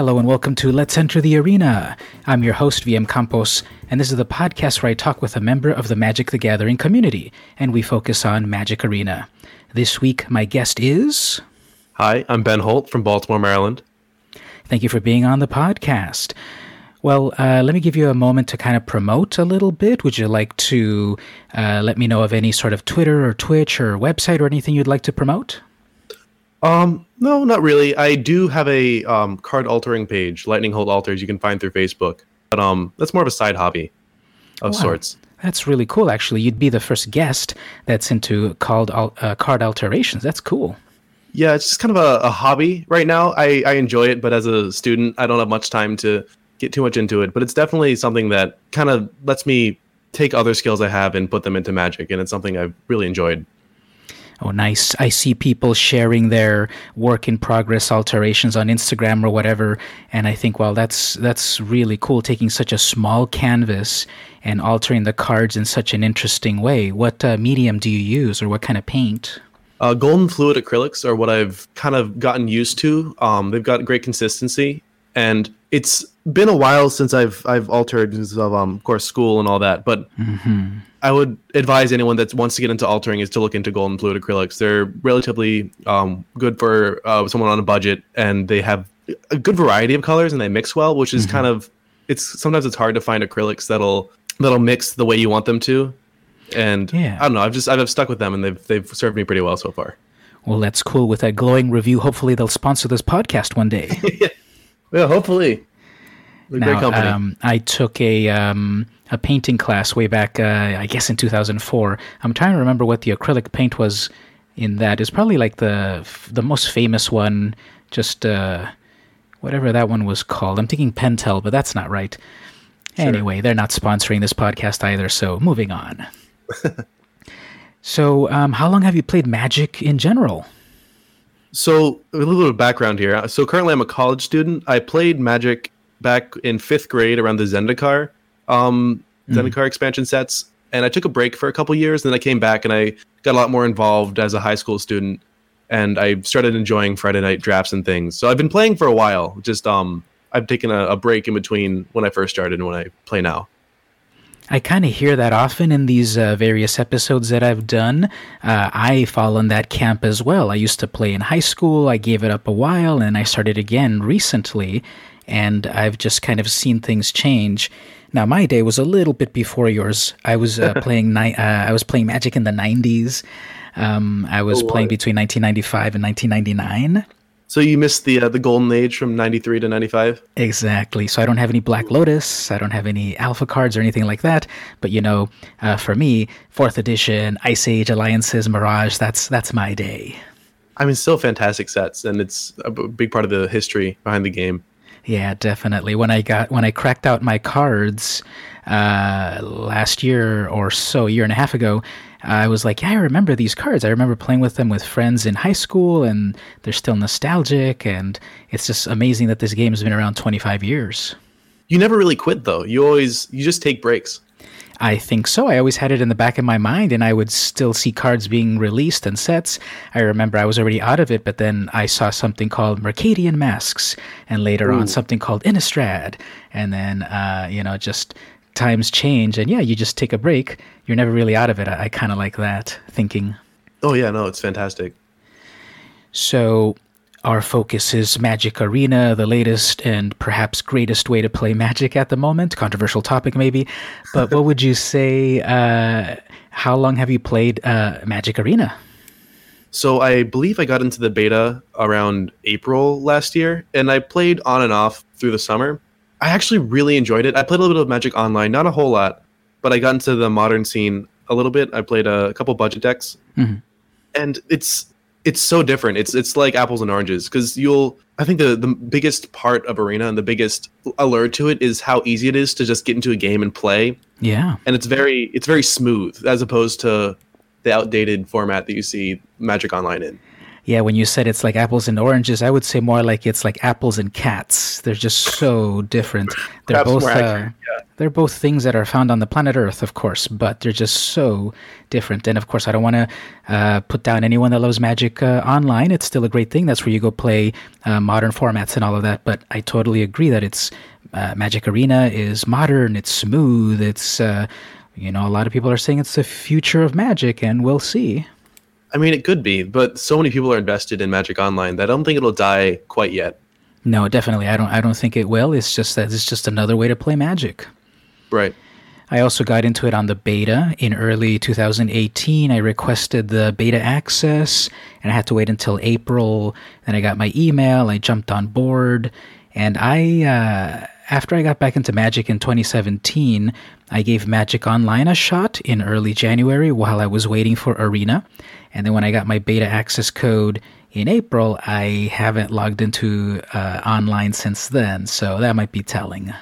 Hello and welcome to Let's Enter the Arena. I'm your host, VM Campos, and this is the podcast where I talk with a member of the Magic the Gathering community, and we focus on Magic Arena. This week, my guest is. Hi, I'm Ben Holt from Baltimore, Maryland. Thank you for being on the podcast. Well, uh, let me give you a moment to kind of promote a little bit. Would you like to uh, let me know of any sort of Twitter or Twitch or website or anything you'd like to promote? Um, no, not really. I do have a um, card altering page, Lightning Holt Alters, you can find through Facebook. But um, that's more of a side hobby of wow. sorts. That's really cool, actually. You'd be the first guest that's into called uh, card alterations. That's cool. Yeah, it's just kind of a, a hobby right now. I, I enjoy it, but as a student, I don't have much time to get too much into it. But it's definitely something that kind of lets me take other skills I have and put them into magic, and it's something I've really enjoyed. Oh, nice. I see people sharing their work in progress alterations on Instagram or whatever. And I think, well, that's, that's really cool taking such a small canvas and altering the cards in such an interesting way. What uh, medium do you use or what kind of paint? Uh, golden fluid acrylics are what I've kind of gotten used to. Um, they've got great consistency and it's been a while since I've I've altered because of um, of course school and all that. But mm-hmm. I would advise anyone that wants to get into altering is to look into golden fluid acrylics. They're relatively um, good for uh, someone on a budget, and they have a good variety of colors and they mix well, which is mm-hmm. kind of it's sometimes it's hard to find acrylics that'll that'll mix the way you want them to. And yeah. I don't know. I've just I've stuck with them, and they've they've served me pretty well so far. Well, that's cool. With that glowing review, hopefully they'll sponsor this podcast one day. yeah, hopefully. Now, great company. Um, I took a um, a painting class way back, uh, I guess in 2004. I'm trying to remember what the acrylic paint was in that. It's probably like the the most famous one, just uh, whatever that one was called. I'm thinking Pentel, but that's not right. Sure. Anyway, they're not sponsoring this podcast either, so moving on. so, um, how long have you played Magic in general? So, a little bit of background here. So, currently, I'm a college student. I played Magic back in fifth grade around the Zendikar, um, mm. Zendikar expansion sets, and I took a break for a couple years. And then I came back and I got a lot more involved as a high school student, and I started enjoying Friday night drafts and things. So I've been playing for a while. Just um, I've taken a, a break in between when I first started and when I play now. I kind of hear that often in these uh, various episodes that I've done. Uh, I fall in that camp as well. I used to play in high school. I gave it up a while and I started again recently and I've just kind of seen things change. Now, my day was a little bit before yours. I was uh, playing ni- uh, I was playing Magic in the '90s. Um, I was oh, playing between 1995 and 1999. So you missed the uh, the golden age from 93 to 95? Exactly. So I don't have any Black Lotus, I don't have any alpha cards or anything like that, but you know, uh, for me, 4th edition, Ice Age Alliances, Mirage, that's that's my day. I mean, still fantastic sets and it's a big part of the history behind the game. Yeah, definitely. When I got when I cracked out my cards uh, last year or so, a year and a half ago, I was like, yeah, I remember these cards. I remember playing with them with friends in high school, and they're still nostalgic. And it's just amazing that this game has been around 25 years. You never really quit though. You always you just take breaks. I think so. I always had it in the back of my mind, and I would still see cards being released and sets. I remember I was already out of it, but then I saw something called Mercadian Masks, and later Ooh. on something called Innistrad, and then uh, you know just times change, and yeah, you just take a break. You're never really out of it. I, I kind of like that thinking. Oh yeah, no, it's fantastic. So our focus is Magic Arena, the latest and perhaps greatest way to play Magic at the moment. Controversial topic, maybe. But what would you say? Uh, how long have you played uh, Magic Arena? So I believe I got into the beta around April last year, and I played on and off through the summer. I actually really enjoyed it. I played a little bit of Magic Online, not a whole lot, but I got into the modern scene a little bit. I played a couple budget decks, mm-hmm. and it's it's so different. It's it's like apples and oranges because you'll. I think the the biggest part of arena and the biggest allure to it is how easy it is to just get into a game and play. Yeah, and it's very it's very smooth as opposed to the outdated format that you see Magic Online in. Yeah, when you said it's like apples and oranges, I would say more like it's like apples and cats. They're just so different. They're Perhaps both uh, accurate, yeah. they're both things that are found on the planet Earth, of course, but they're just so different. And of course, I don't want to uh, put down anyone that loves Magic uh, online. It's still a great thing. That's where you go play uh, modern formats and all of that. But I totally agree that it's uh, Magic Arena is modern. It's smooth. It's uh, you know a lot of people are saying it's the future of Magic, and we'll see. I mean, it could be, but so many people are invested in Magic Online that I don't think it'll die quite yet. No, definitely. I don't. I don't think it will. It's just that it's just another way to play Magic. Right. I also got into it on the beta in early 2018. I requested the beta access, and I had to wait until April. Then I got my email. I jumped on board, and I, uh, after I got back into Magic in 2017, I gave Magic Online a shot in early January while I was waiting for Arena, and then when I got my beta access code in April, I haven't logged into uh, online since then. So that might be telling.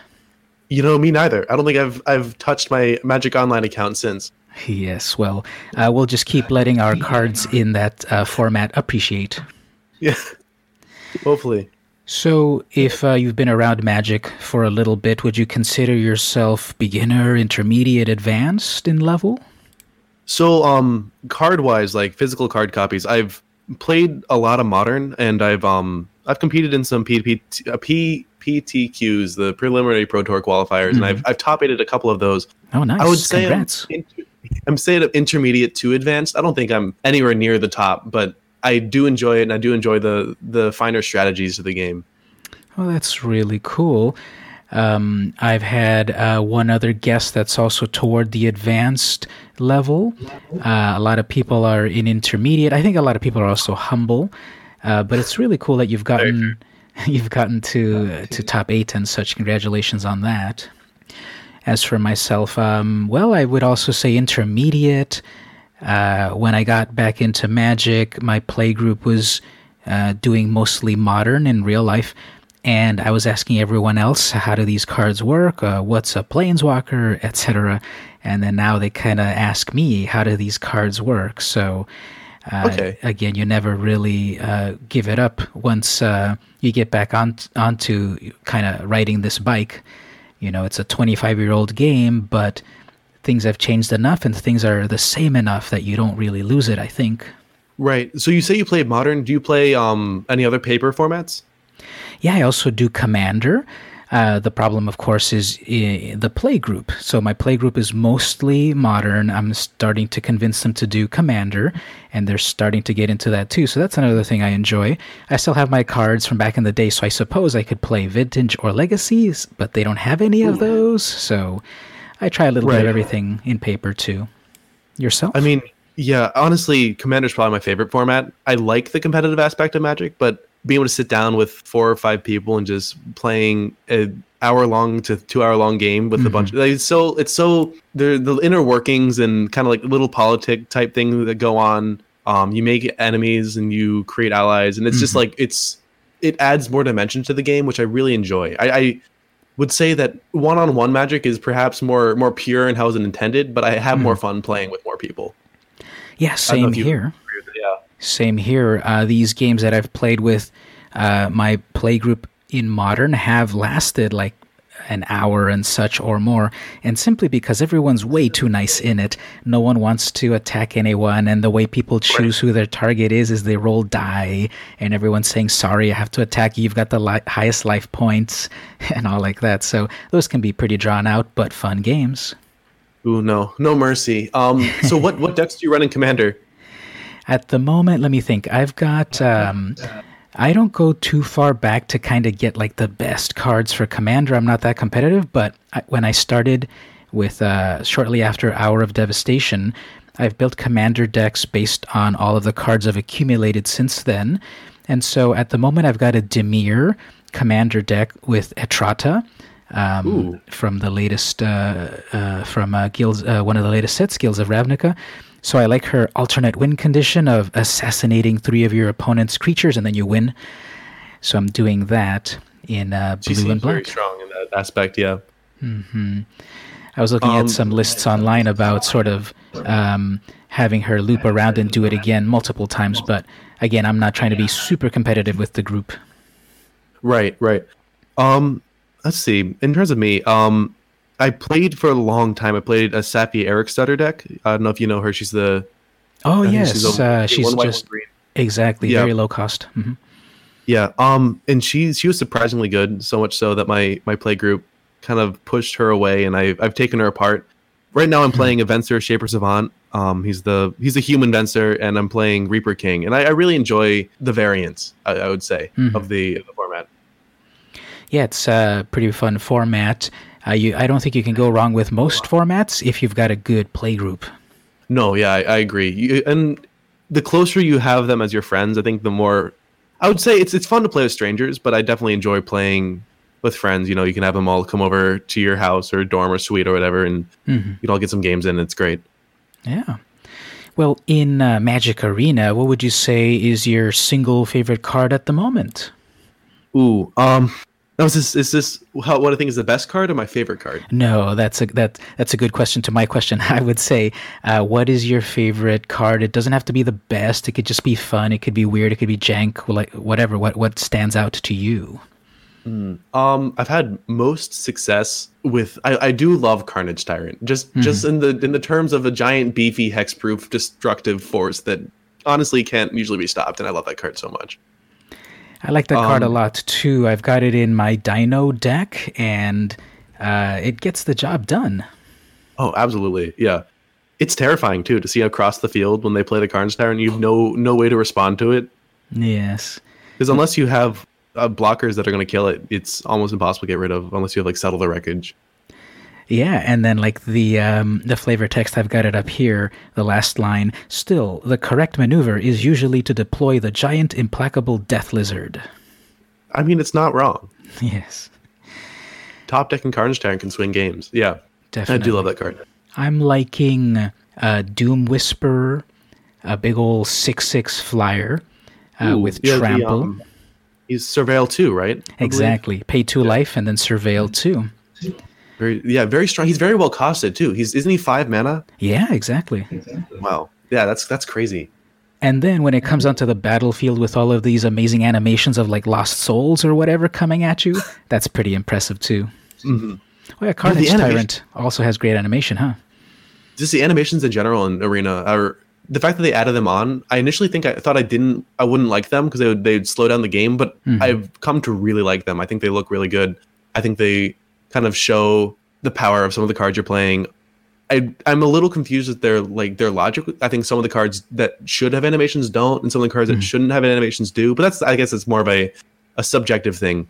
You know, me neither. I don't think I've I've touched my Magic Online account since. Yes, well, uh, we'll just keep letting our cards in that uh, format appreciate. Yeah. Hopefully. So, if uh, you've been around Magic for a little bit, would you consider yourself beginner, intermediate, advanced in level? So, um, card wise, like physical card copies, I've played a lot of modern, and I've um, I've competed in some PPT, uh, PPTQs, the preliminary Pro Tour qualifiers, and I've I've top eighted a couple of those. Oh, nice! I would say I'm, Congrats. inter- I'm saying intermediate to advanced. I don't think I'm anywhere near the top, but I do enjoy it, and I do enjoy the the finer strategies of the game. Oh, that's really cool. Um, I've had uh, one other guest that's also toward the advanced level. Uh, a lot of people are in intermediate. I think a lot of people are also humble, uh, but it's really cool that you've gotten you've gotten to to top eight and such. Congratulations on that. As for myself, um, well, I would also say intermediate. Uh, when I got back into Magic, my play group was uh, doing mostly modern in real life, and I was asking everyone else, "How do these cards work? Uh, what's a planeswalker, etc." And then now they kind of ask me, "How do these cards work?" So. Uh, Okay. Again, you never really uh, give it up once uh, you get back on onto kind of riding this bike. You know, it's a 25 year old game, but things have changed enough and things are the same enough that you don't really lose it, I think. Right. So you say you play modern. Do you play um any other paper formats? Yeah, I also do Commander. Uh, the problem, of course, is uh, the play group. So my play group is mostly modern. I'm starting to convince them to do Commander, and they're starting to get into that too. So that's another thing I enjoy. I still have my cards from back in the day, so I suppose I could play Vintage or Legacies, but they don't have any of those. So I try a little bit of everything in paper too. Yourself? I mean, yeah, honestly, Commander's probably my favorite format. I like the competitive aspect of Magic, but being able to sit down with four or five people and just playing a hour long to two hour long game with a bunch of, like, it's so it's so the the inner workings and kind of like little politic type things that go on um you make enemies and you create allies and it's just like it's it adds more dimension to the game which i really enjoy i, I would say that one-on-one magic is perhaps more more pure in how it's intended but i have more fun playing with more people yeah, I don't know same here. agree with it, yeah Same here. Uh, these games that I've played with uh, my play group in modern have lasted like an hour and such or more, and simply because everyone's way too nice in it. No one wants to attack anyone, and the way people choose who their target is is they roll die, and everyone's saying, "Sorry, I have to attack you. You've got the li- highest life points," and all like that. So those can be pretty drawn out, but fun games. Ooh, no, no mercy. Um, so what what decks do you run in Commander? At the moment, let me think. I've got. Um, I don't go too far back to kind of get like the best cards for Commander. I'm not that competitive, but I, when I started with uh, shortly after Hour of Devastation, I've built Commander decks based on all of the cards I've accumulated since then. And so at the moment, I've got a Dimir Commander deck with Etrata. Um, from the latest uh, uh, from uh, guilds, uh, one of the latest sets, Guilds of Ravnica. So I like her alternate win condition of assassinating three of your opponent's creatures and then you win. So I'm doing that in uh, She blue seems and very black. strong in that aspect. Yeah. Hmm. I was looking Um, at some lists online about sort of um, having her loop around and do it again multiple times. But again, I'm not trying to be super competitive with the group. Right, right. Um, let's see. In terms of me, um, I played for a long time. I played a Saffi Eriksdotter deck. I don't know if you know her. She's the Oh I yes, she's a- uh, she's one white, just exactly Yeah. very low cost. hmm Yeah. Um, and she she was surprisingly good. So much so that my my play group kind of pushed her away, and I I've taken her apart. Right now, I'm playing a Venser Shaper Savant. Um, he's the he's a human Venser, and I'm playing Reaper King, and I, I really enjoy the variants. I, I would say Mhm. of the, of the format. Yeah, it's a pretty fun format. Uh, you, I don't think you can go wrong with most formats if you've got a good play group. No, yeah, I, I agree. You, and the closer you have them as your friends, I think the more. I would say it's it's fun to play with strangers, but I definitely enjoy playing with friends. You know, you can have them all come over to your house or dorm or suite or whatever, and hmm you can all get some games in. It's great. Yeah. Well, in uh, Magic Arena, what would you say is your single favorite card at the moment? Ooh, um, now is this is this how, what I think is the best card or my favorite card? No, that's a that that's a good question to my question. I would say, uh, what is your favorite card? It doesn't have to be the best. It could just be fun. It could be weird. It could be jank. Like whatever. What what stands out to you? Um, I've had most success with. I, I do love Carnage Tyrant. Just just in the in the terms of a giant, beefy, hexproof, destructive force that honestly can't usually be stopped, and I love that card so much. I like that card a Um, lot too. I've got it in my Dino deck, and uh, it gets the job done. Oh, absolutely, yeah. It's terrifying too to see across the field when they play the Carnage and You've no no way to respond to it Yes. because unless you have uh, blockers that are going to kill it, it's almost impossible to get rid of unless you have like settle the wreckage. Yeah, and then like the um, the flavor text, I've got it up here. The last line. Still, the correct maneuver is usually to deploy the giant, implacable death lizard. I mean, it's not wrong. Yes, Top deck and Carnage Tyrant can swing games. Yeah, definitely. I do love that card. I'm liking uh, Doom Whisperer, a big old six six flyer uh, Ooh, with yeah, the, trample. um, he's Surveil too, right? I believe. exactly. Pay two life and then surveil two. Very, yeah, very strong. He's very well costed too. He's isn't he five mana? Yeah, exactly. Wow. Yeah, that's that's crazy. And then when it comes onto the battlefield with all of these amazing animations of like lost souls or whatever coming at you, that's pretty impressive too. Mm-hmm. Oh yeah, Carnage animation- Tyrant also has great animation, huh? Just the animations in general in Arena are the fact that they added them on. I initially think I thought I didn't, I wouldn't like them because they would they'd slow down the game, but Mhm. I've come to really like them. I think they look really good. I think they kind of show the power of some of the cards you're playing. I I'm a little confused with their like their logic. I think some of the cards that should have animations don't, and some of the cards Mhm. that shouldn't have animations do. But that's I guess it's more of a a subjective thing.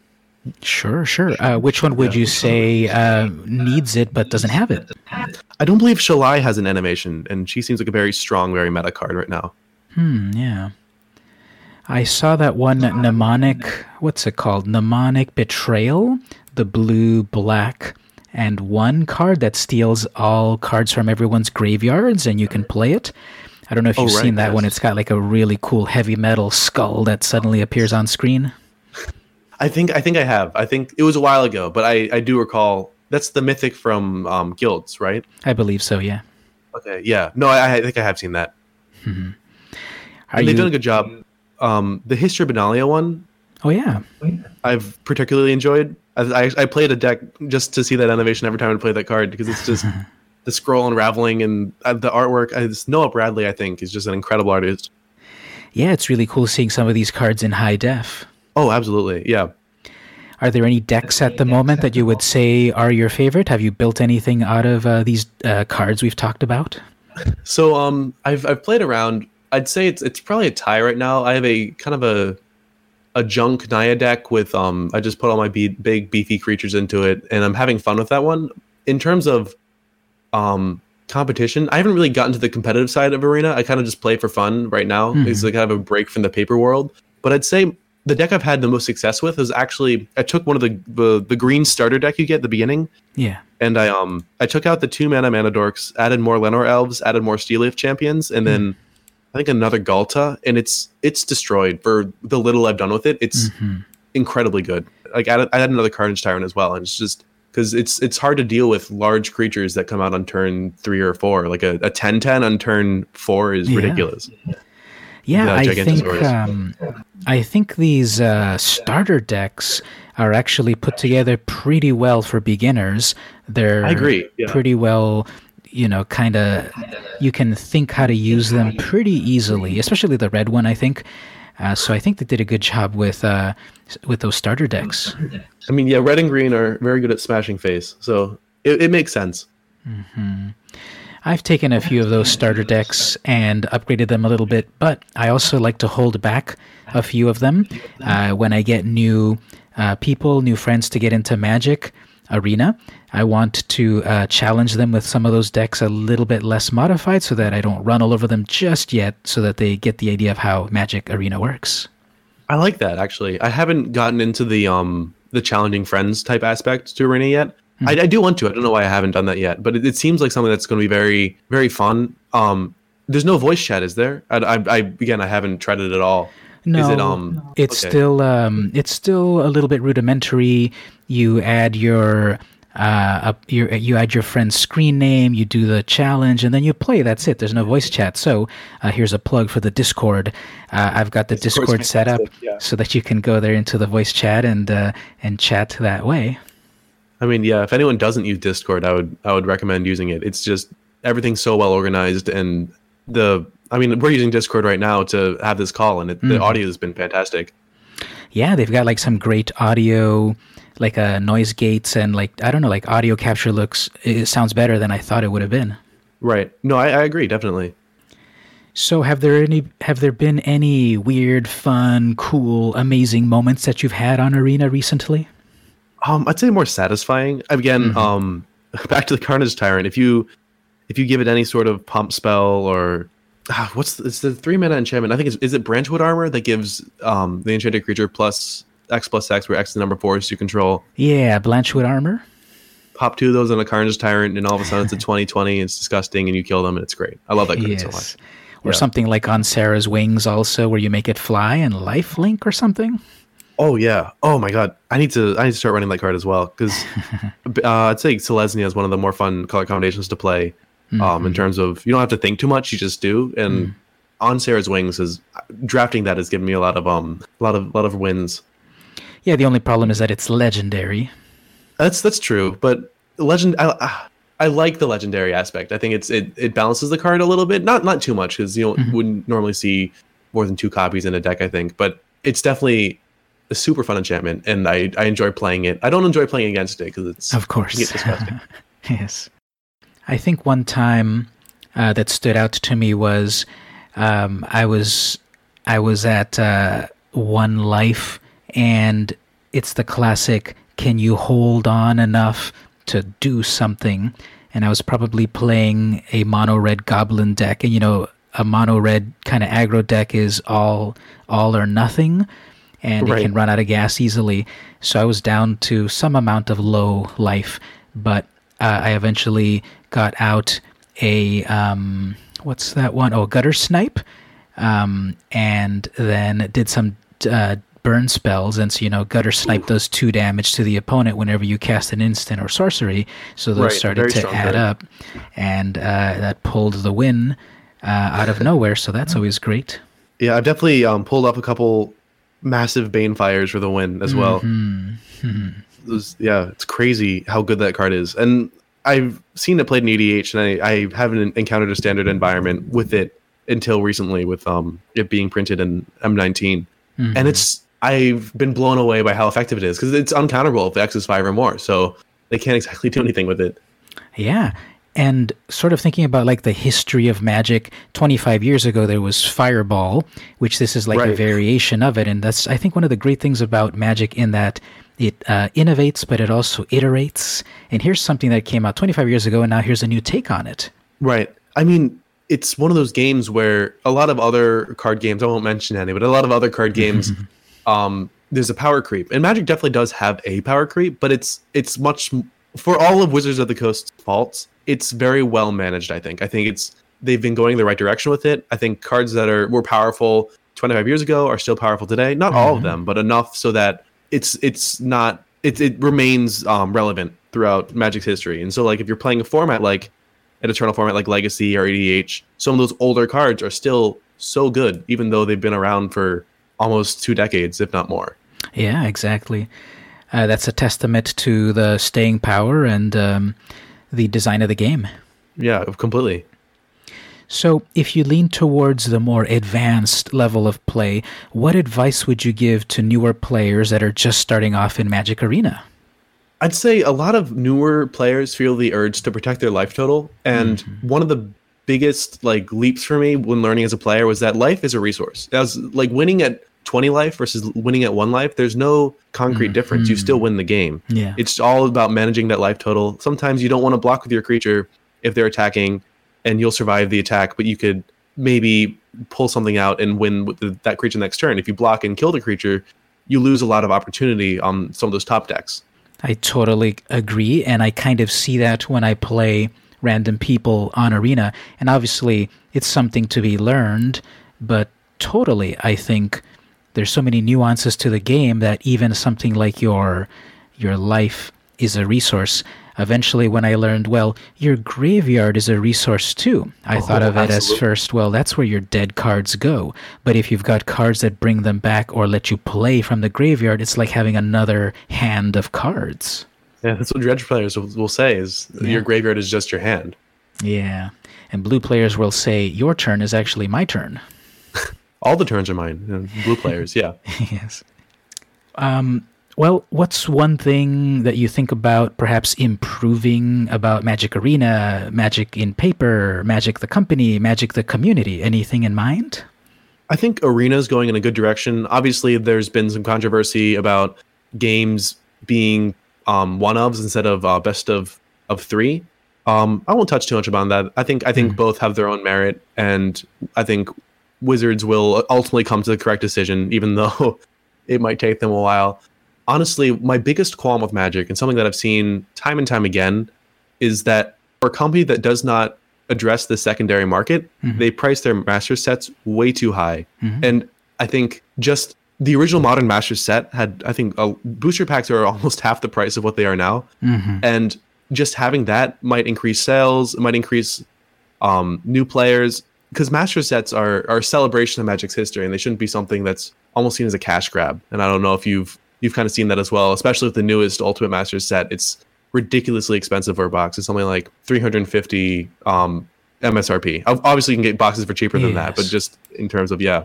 Sure, sure. Uh, which one would you say uh, needs it but doesn't have it? I don't believe Shalai has an animation, and she seems like a very strong, very meta card right now. Hmm, yeah. I saw that one mnemonic, what's it called? Mnemonic Betrayal, the blue, black, and one card that steals all cards from everyone's graveyards and you can play it. I don't know if Oh, you've right, seen that one. It's got like a really cool heavy metal skull that suddenly appears on screen. I think I think I have. I think it was a while ago, but I I do recall. That's the mythic from um, guilds, right? I believe so, yeah. Okay, yeah. No, I, I think I have seen that. And they've you, done a good job. Um, the History of Benalia one, oh, yeah. I've particularly enjoyed. I, I, I played a deck just to see that animation every time I play that card because it's just the scroll unraveling and uh, the artwork. It's Noah Bradley, I think, is just an incredible artist. Yeah, it's really cool seeing some of these cards in high def. Oh, absolutely, yeah. Are there any decks at the moment that you would say are your favorite? Have you built anything out of uh, these uh, cards we've talked about? So um, I've I've played around. I'd say it's it's probably a tie right now. I have a kind of a a junk Naya deck with um. I just put all my be- big beefy creatures into it, and I'm having fun with that one. In terms of um competition, I haven't really gotten to the competitive side of Arena. I kind of just play for fun right now. Mhm. It's like kind of a break from the paper world. But I'd say the deck I've had the most success with is actually I took one of the the, the green starter deck you get at the beginning Yeah. and I um I took out the two mana mana dorks, added more Llanowar elves, added more Steel Leaf champions, and then I think another Ghalta, and it's it's destroyed for the little I've done with it. It's Mhm. incredibly good. Like I I added another Carnage Tyrant as well, and it's just because it's it's hard to deal with large creatures that come out on turn three or four. Like a, a 10-10 on turn four is Yeah. ridiculous. Yeah, The I think um, I think these uh, starter decks are actually put together pretty well for beginners. They're I agree, yeah. pretty well, you know, kind of you can think how to use them pretty easily, especially the red one. I think. Uh, so I think they did a good job with uh, with those starter decks. I mean, yeah, red and green are very good at smashing face, so it, it makes sense. I've taken a few of those starter decks and upgraded them a little bit, but I also like to hold back a few of them uh, when I get new uh, people, new friends to get into Magic Arena. I want to uh, challenge them with some of those decks a little bit less modified so that I don't run all over them just yet, so that they get the idea of how Magic Arena works. I like that actually. I haven't gotten into the um the challenging friends type aspect to Arena yet. I, I do want to. I don't know why I haven't done that yet, but it, it seems like something that's going to be very very fun. Um, there's no voice chat, is there? I, I, I again, I haven't tried it at all. No, Is it um? it's okay. still um, it's still a little bit rudimentary. You add your uh, up, your, you add your friend's screen name, you do the challenge, and then you play. That's it. There's no voice chat. So uh, here's a plug for the Discord. Uh, I've got the Discord set up yeah. so that you can go there into the voice chat and uh, and chat that way. I mean, yeah. If anyone doesn't use Discord, I would I would recommend using it. It's just everything's so well organized, and the I mean, we're using Discord right now to have this call, and it, the audio has been fantastic. Yeah, they've got like some great audio, like uh, noise gates and like I don't know, like audio capture looks. It sounds better than I thought it would have been. Right? No, I, I agree definitely. So have there any have there been any weird, fun, cool, amazing moments that you've had on Arena recently? Um, I'd say more satisfying. Again, um, back to the Carnage Tyrant. If you if you give it any sort of pump spell or ah, what's the, it's the three mana enchantment? I think it's is it Blanchwood Armor that gives um the enchanted creature plus X plus X, where X is the number four, force you control. Yeah, Blanchwood armor. Pop two of those on a Carnage Tyrant, and all of a sudden it's a 2020. It's disgusting, and you kill them, and it's great. I love that card so much. Or Yeah. something like on Serra's wings also where you make it fly and life link or something. Oh yeah. Oh my god. I need to. I need to start running that card as well because uh, I'd say Selesnya is one of the more fun color combinations to play. Um, in terms of you don't have to think too much, you just do. And on Serra's wings is drafting that has given me a lot of um a lot of a lot of wins. Yeah, the only problem is that it's legendary. That's that's true, but legend. I, I like the legendary aspect. I think it's it, it balances the card a little bit, not not too much because you don't, wouldn't normally see more than two copies in a deck. I think, but it's definitely a super fun enchantment, and I I enjoy playing it. I don't enjoy playing against it because it's Of course. yes. I think one time uh, that stood out to me was um, I was I was at uh, One Life, and it's the classic. Can you hold on enough to do something? And I was probably playing a mono red goblin deck, and you know a mono red kind of aggro deck is all all or nothing, and it can run out of gas easily. So I was down to some amount of low life, but uh, I eventually got out a um, what's that one? Oh, Guttersnipe, um, and then did some uh, burn spells. And so you know, Guttersnipe does two damage to the opponent whenever you cast an instant or sorcery. So those Right, started to add card. up, and uh, that pulled the win uh, out of nowhere. So that's always great. Yeah, I've definitely um, pulled up a couple massive Banefires for the win as well. Mm-hmm. It was- yeah, it's crazy how good that card is. And I've seen it played in EDH, and I, I haven't encountered a standard environment with it until recently, with um it being printed in M19. Mm-hmm. And it's I've been blown away by how effective it is because it's uncounterable if the X is five or more, so they can't exactly do anything with it. Yeah. And sort of thinking about like the history of magic, 25 years ago there was Fireball, which this is like a variation of it. And that's, I think, one of the great things about magic in that it uh, innovates, but it also iterates. And here's something that came out 25 years ago, and now here's a new take on it. Right. I mean, it's one of those games where a lot of other card games, I won't mention any, but a lot of other card games, um, there's a power creep. And Magic definitely does have a power creep, but it's it's much for all of Wizards of the Coast's faults, it's very well managed, I think. I think it's they've been going the right direction with it. I think cards that are were powerful 25 years ago are still powerful today. Not all of them, but enough so that it's it's not it, it remains um, relevant throughout Magic's history. And so like if you're playing a format like an Eternal format like Legacy or EDH, some of those older cards are still so good, even though they've been around for almost two decades, if not more. Yeah, exactly. Uh, that's a testament to the staying power and um, the design of the game. Yeah, completely. So, if you lean towards the more advanced level of play, what advice would you give to newer players that are just starting off in Magic Arena? I'd say a lot of newer players feel the urge to protect their life total, and mm-hmm. one of the biggest like leaps for me when learning as a player was that life is a resource. As like winning at 20 life versus winning at one life, there's no concrete mm-hmm. difference. You still win the game. Yeah. It's all about managing that life total. Sometimes you don't want to block with your creature if they're attacking and you'll survive the attack, but you could maybe pull something out and win with the, that creature next turn. If you block and kill the creature, you lose a lot of opportunity on some of those top decks. I totally agree, and I kind of see that when I play random people on Arena, and obviously it's something to be learned, but totally, I think there's so many nuances to the game that even something like your your life is a resource eventually when I learned, well, your graveyard is a resource too. I oh, thought of it as first, well, that's where your dead cards go. But if you've got cards that bring them back or let you play from the graveyard, it's like having another hand of cards. Yeah, that's what dredge players will, will say is yeah. your graveyard is just your hand. Yeah. And blue players will say your turn is actually my turn. All the turns are mine. Blue players, yeah. yes. Um, well, what's one thing that you think about perhaps improving about Magic Arena, Magic in paper, Magic the company, Magic the community? Anything in mind? I think Arena is going in a good direction. Obviously, there's been some controversy about games being um, one ofs instead of uh, best of of three. Um, I won't touch too much about that. I think I think mm. both have their own merit, and I think Wizards will ultimately come to the correct decision, even though it might take them a while honestly, my biggest qualm with Magic and something that I've seen time and time again is that for a company that does not address the secondary market, mm-hmm. they price their master sets way too high. Mm-hmm. And I think just the original modern master set had, I think, uh, booster packs are almost half the price of what they are now. Mm-hmm. And just having that might increase sales, It might increase um, new players because master sets are, are a celebration of Magic's history and they shouldn't be something that's almost seen as a cash grab. And I don't know if you've you've kind of seen that as well, especially with the newest Ultimate Master set. It's ridiculously expensive for a box. It's something like 350 um, MSRP. Obviously, you can get boxes for cheaper than yes. that, but just in terms of yeah.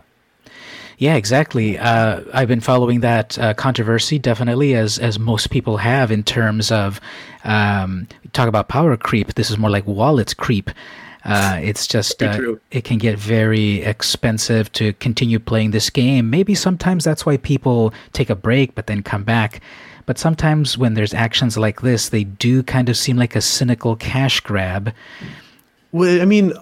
Yeah, exactly. Uh, I've been following that uh, controversy definitely, as as most people have, in terms of um, talk about power creep. This is more like wallet creep. Uh, it's just uh, it can get very expensive to continue playing this game. Maybe sometimes that's why people take a break but then come back. But sometimes when there's actions like this, they do kind of seem like a cynical cash grab. Well, I mean,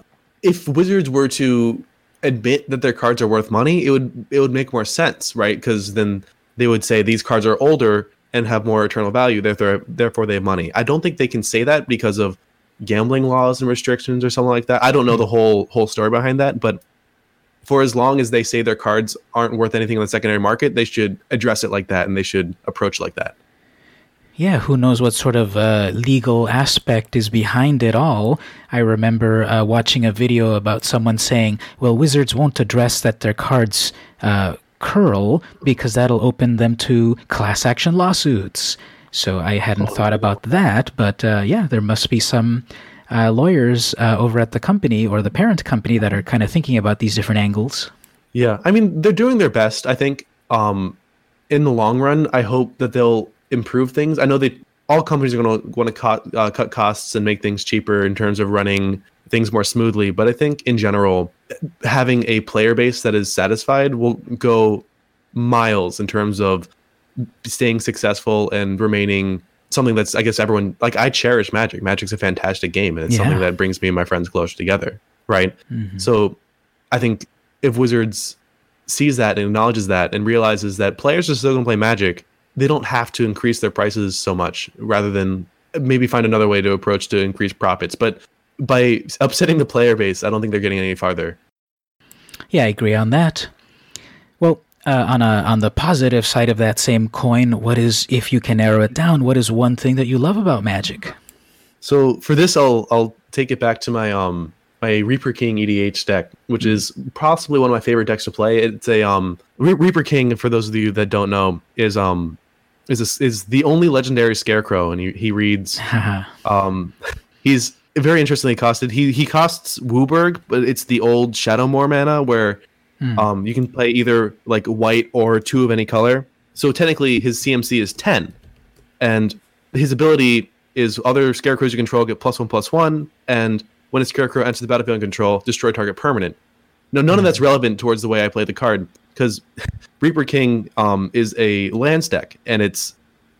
if Wizards were to admit that their cards are worth money, it would it would make more sense, right? Because then they would say these cards are older and have more eternal value, therefore therefore they have money. I don't think they can say that because of gambling laws and restrictions or something like that. I don't know the whole whole story behind that, but for as long as they say their cards aren't worth anything in the secondary market, they should address it like that and they should approach like that. Yeah, who knows what sort of uh, legal aspect is behind it all? I remember uh, watching a video about someone saying, well, Wizards won't address that their cards uh, curl because that'll open them to class action lawsuits. So I hadn't oh, thought about that, but uh, yeah, there must be some uh, lawyers uh, over at the company or the parent company that are kind of thinking about these different angles. Yeah, I mean, they're doing their best. I think um, in the long run, I hope that they'll improve things. I know they all companies are going to want to cut uh, cut costs and make things cheaper in terms of running things more smoothly. But I think in general, having a player base that is satisfied will go miles in terms of staying successful and remaining something that's I guess everyone like I cherish Magic. Magic's a fantastic game and it's yeah. something that brings me and my friends closer together, right? Mm-hmm. So I think if Wizards sees that and acknowledges that and realizes that players are still going to play Magic, they don't have to increase their prices so much rather than maybe find another way to approach to increase profits. But by upsetting the player base, I don't think they're getting any farther. Yeah, I agree on that. Well, uh, on a on the positive side of that same coin, what is if you can narrow it down? What is one thing that you love about Magic? So for this, I'll I'll take it back to my um my Reaper King EDH deck, which is possibly one of my favorite decks to play. It's a um Re- Reaper King. For those of you that don't know, is um is a, is the only legendary Scarecrow, and he he reads um he's very interestingly costed. He he costs WUBRG, but it's the old Shadowmoor mana where Hmm. um you can play either like white or two of any color. So technically, his CMC is ten, and his ability is other scarecrows you control get plus one plus one, and when a scarecrow enters the battlefield in control, destroy target permanent. No, none of that's relevant towards the way I play the card because Reaper King um, is a lands deck and it's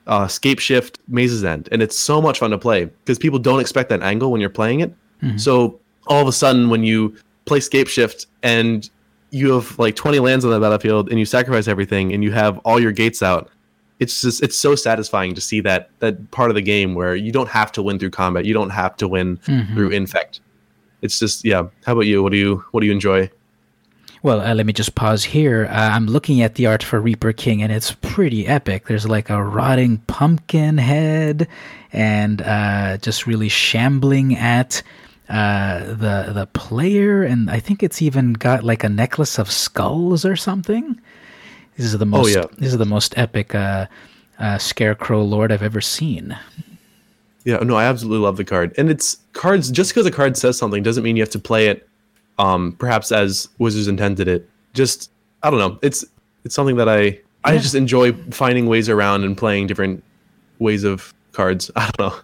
uh, Scapeshift Maze's End, and it's so much fun to play because people don't expect that angle when you're playing it. So all of a sudden, when you play Scapeshift and you have like 20 lands on the battlefield and you sacrifice everything and you have all your gates out, it's just it's so satisfying to see that that part of the game where you don't have to win through combat, you don't have to win through infect. It's just yeah. How about you? What do you what do you enjoy? Well, uh, let me just pause here. Uh, I'm looking at the art for Reaper King, and it's pretty epic. There's like a rotting pumpkin head, and uh, just really shambling at uh, the the player, and I think it's even got like a necklace of skulls or something. This is the most. Oh, yeah. This is the most epic uh, uh, Scarecrow Lord I've ever seen. Yeah, no, I absolutely love the card. And it's cards just because a card says something doesn't mean you have to play it um perhaps as Wizards intended it. Just I don't know. It's it's something that I I Yeah. just enjoy finding ways around and playing different ways of cards. I don't know.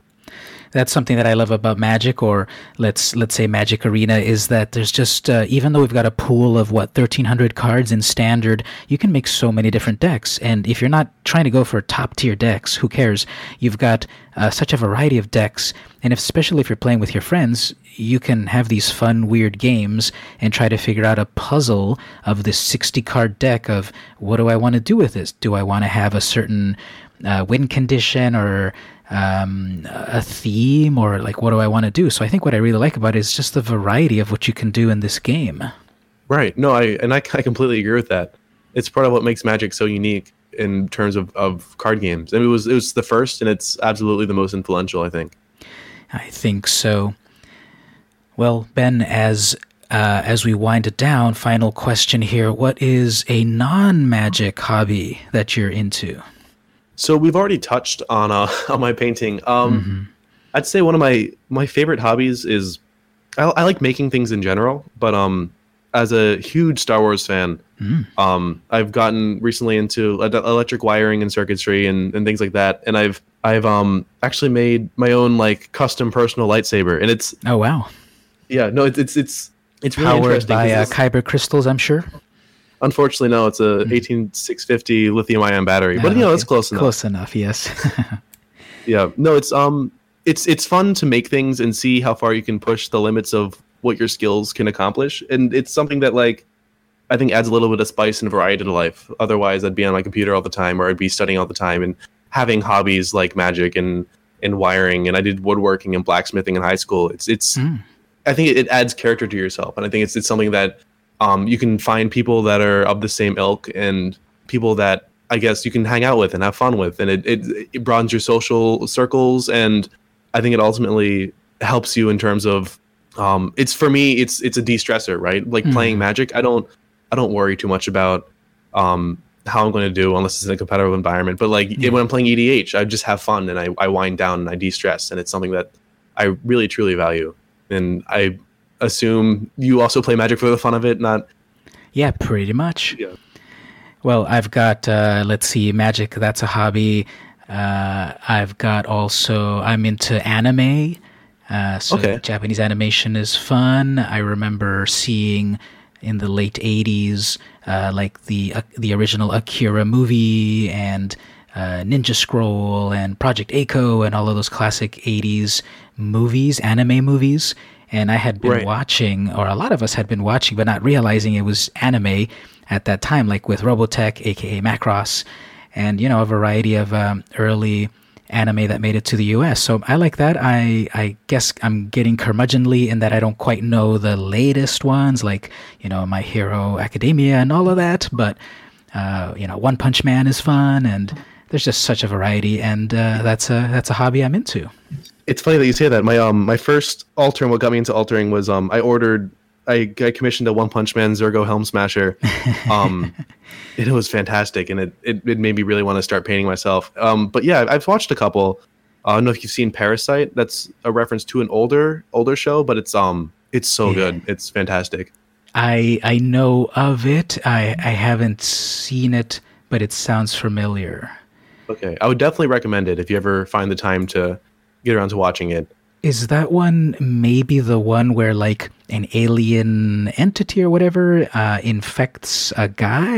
That's something that I love about Magic, or let's let's say Magic Arena, is that there's just uh, even though we've got a pool of what 1,300 cards in Standard, you can make so many different decks. And if you're not trying to go for top tier decks, who cares? You've got uh, such a variety of decks, and if, especially if you're playing with your friends, you can have these fun, weird games and try to figure out a puzzle of this 60 card deck of what do I want to do with this? Do I want to have a certain uh, win condition or um, a theme or like what do I want to do? So I think what I really like about it is just the variety of what you can do in this game. Right. No, I and I, I completely agree with that. It's part of what makes Magic so unique in terms of, of card games. And it was it was the first and it's absolutely the most influential, I think. I think so. Well, Ben, as uh, as we wind it down, final question here: What is a non-magic hobby that you're into? So we've already touched on uh, on my painting. Um, I'd say one of my my favorite hobbies is I, I like making things in general, but um, as a huge Star Wars fan, um, I've gotten recently into electric wiring and circuitry and, and things like that, and I've I've um actually made my own like custom personal lightsaber, and it's Oh wow! yeah no it's it's it's it's really Powered interesting. by uh, kyber crystals, I'm sure. Unfortunately, no, it's a 18650 lithium ion battery, but Ah, you know okay. it's close enough. Close enough, yes. Yeah, no, it's um, it's it's fun to make things and see how far you can push the limits of what your skills can accomplish, and it's something that like I think adds a little bit of spice and variety to life. Otherwise, I'd be on my computer all the time, or I'd be studying all the time, and having hobbies like magic and and wiring, and I did woodworking and blacksmithing in high school. It's it's Mm. I think it, it adds character to yourself, and I think it's it's something that um, you can find people that are of the same ilk and people that I guess you can hang out with and have fun with, and it it, it broadens your social circles, and I think it ultimately helps you in terms of um, it's for me it's it's a de-stressor, right? Like playing Magic, I don't I don't worry too much about um, how I'm going to do unless it's in a competitive environment. But like when I'm playing EDH, I just have fun and I, I wind down and I de-stress, and it's something that I really truly value. And I assume you also play Magic for the fun of it, not yeah, pretty much. yeah. Well, I've got uh, let's see, magic. That's a hobby. Uh, I've got also I'm into anime. Uh, so Okay. Japanese animation is fun. I remember seeing in the late '80s, uh, like the uh, the original Akira movie and uh, Ninja Scroll and Project A-ko and all of those classic '80s movies, anime movies. And I had been Right. watching, or a lot of us had been watching, but not realizing it was anime at that time, like with Robotech, aka Macross, and you know a variety of um, early anime that made it to the U.S. So I like that. I I guess I'm getting curmudgeonly in that I don't quite know the latest ones, like you know My Hero Academia and all of that, but. Uh, you know, One Punch Man is fun, and there's just such a variety, and uh, that's a that's a hobby I'm into. It's funny that you say that. My um my first alter and what got me into altering was um I ordered I, I commissioned a One Punch Man Zurgo Helmsmasher. Um, it was fantastic, and it, it, it made me really want to start painting myself. Um, but yeah, I've watched a couple. I don't know if you've seen Parasyte. That's a reference to an older older show, but it's um it's so yeah. good. It's fantastic. I I know of it. I I haven't seen it, but it sounds familiar. Okay, I would definitely recommend it if you ever find the time to get around to watching it. Is that one maybe the one where like an alien entity or whatever uh, infects a guy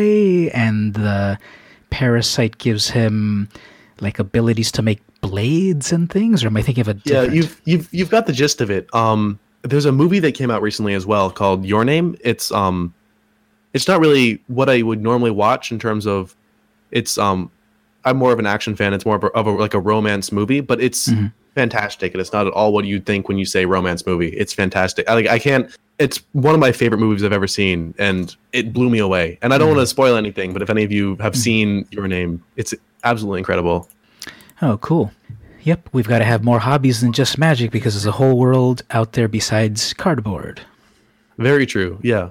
and the parasite gives him like abilities to make blades and things? Or am i thinking of a different... yeah you've you've you've got the gist of it. Um there's a movie that came out recently as well called your name. It's um it's not really what i would normally watch in terms of it's um i'm more of an action fan. It's more of a, of a like a romance movie but it's mm-hmm fantastic, and it's not at all what you'd think when you say romance movie. It's fantastic. I, like I can't. It's one of my favorite movies I've ever seen, and it blew me away. And I don't mm. want to spoil anything, but if any of you have mm. seen Your Name, it's absolutely incredible. Oh, cool. Yep, we've got to have more hobbies than just magic because there's a whole world out there besides cardboard. Very true. Yeah.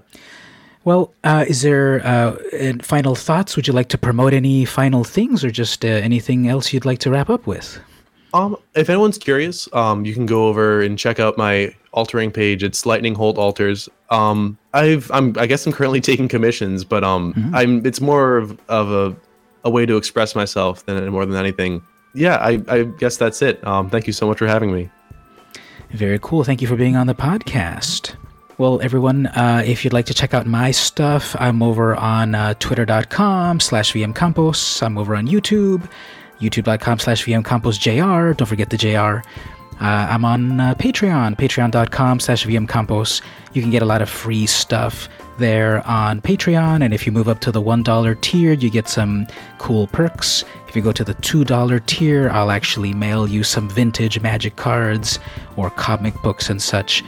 Well, uh, is there uh, final thoughts? Would you like to promote any final things or just uh, anything else you'd like to wrap up with? Um, if anyone's curious, um, you can go over and check out my altering page. It's Lightning Holt Alters. Um, I've I'm I guess I'm currently taking commissions, but um, mm-hmm. I'm it's more of, of a a way to express myself than more than anything. Yeah, I I guess that's it. Um, thank you so much for having me. Very cool. Thank you for being on the podcast. Well, everyone, uh, if you'd like to check out my stuff, I'm over on uh, twitter.com slash vmcampos. I'm over on YouTube youtube.com slash vmcamposjr. Don't forget the JR. Uh, I'm on uh, Patreon, patreon.com slash vmcampos. You can get a lot of free stuff there on Patreon, and if you move up to the $1 tier, you get some cool perks. If you go to the $2 tier, I'll actually mail you some vintage magic cards or comic books and such.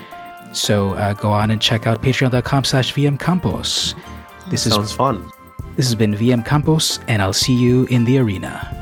So uh, go on and check out patreon.com slash vmcampos. This Sounds is, fun. This has been VM Campos, and I'll see you in the arena.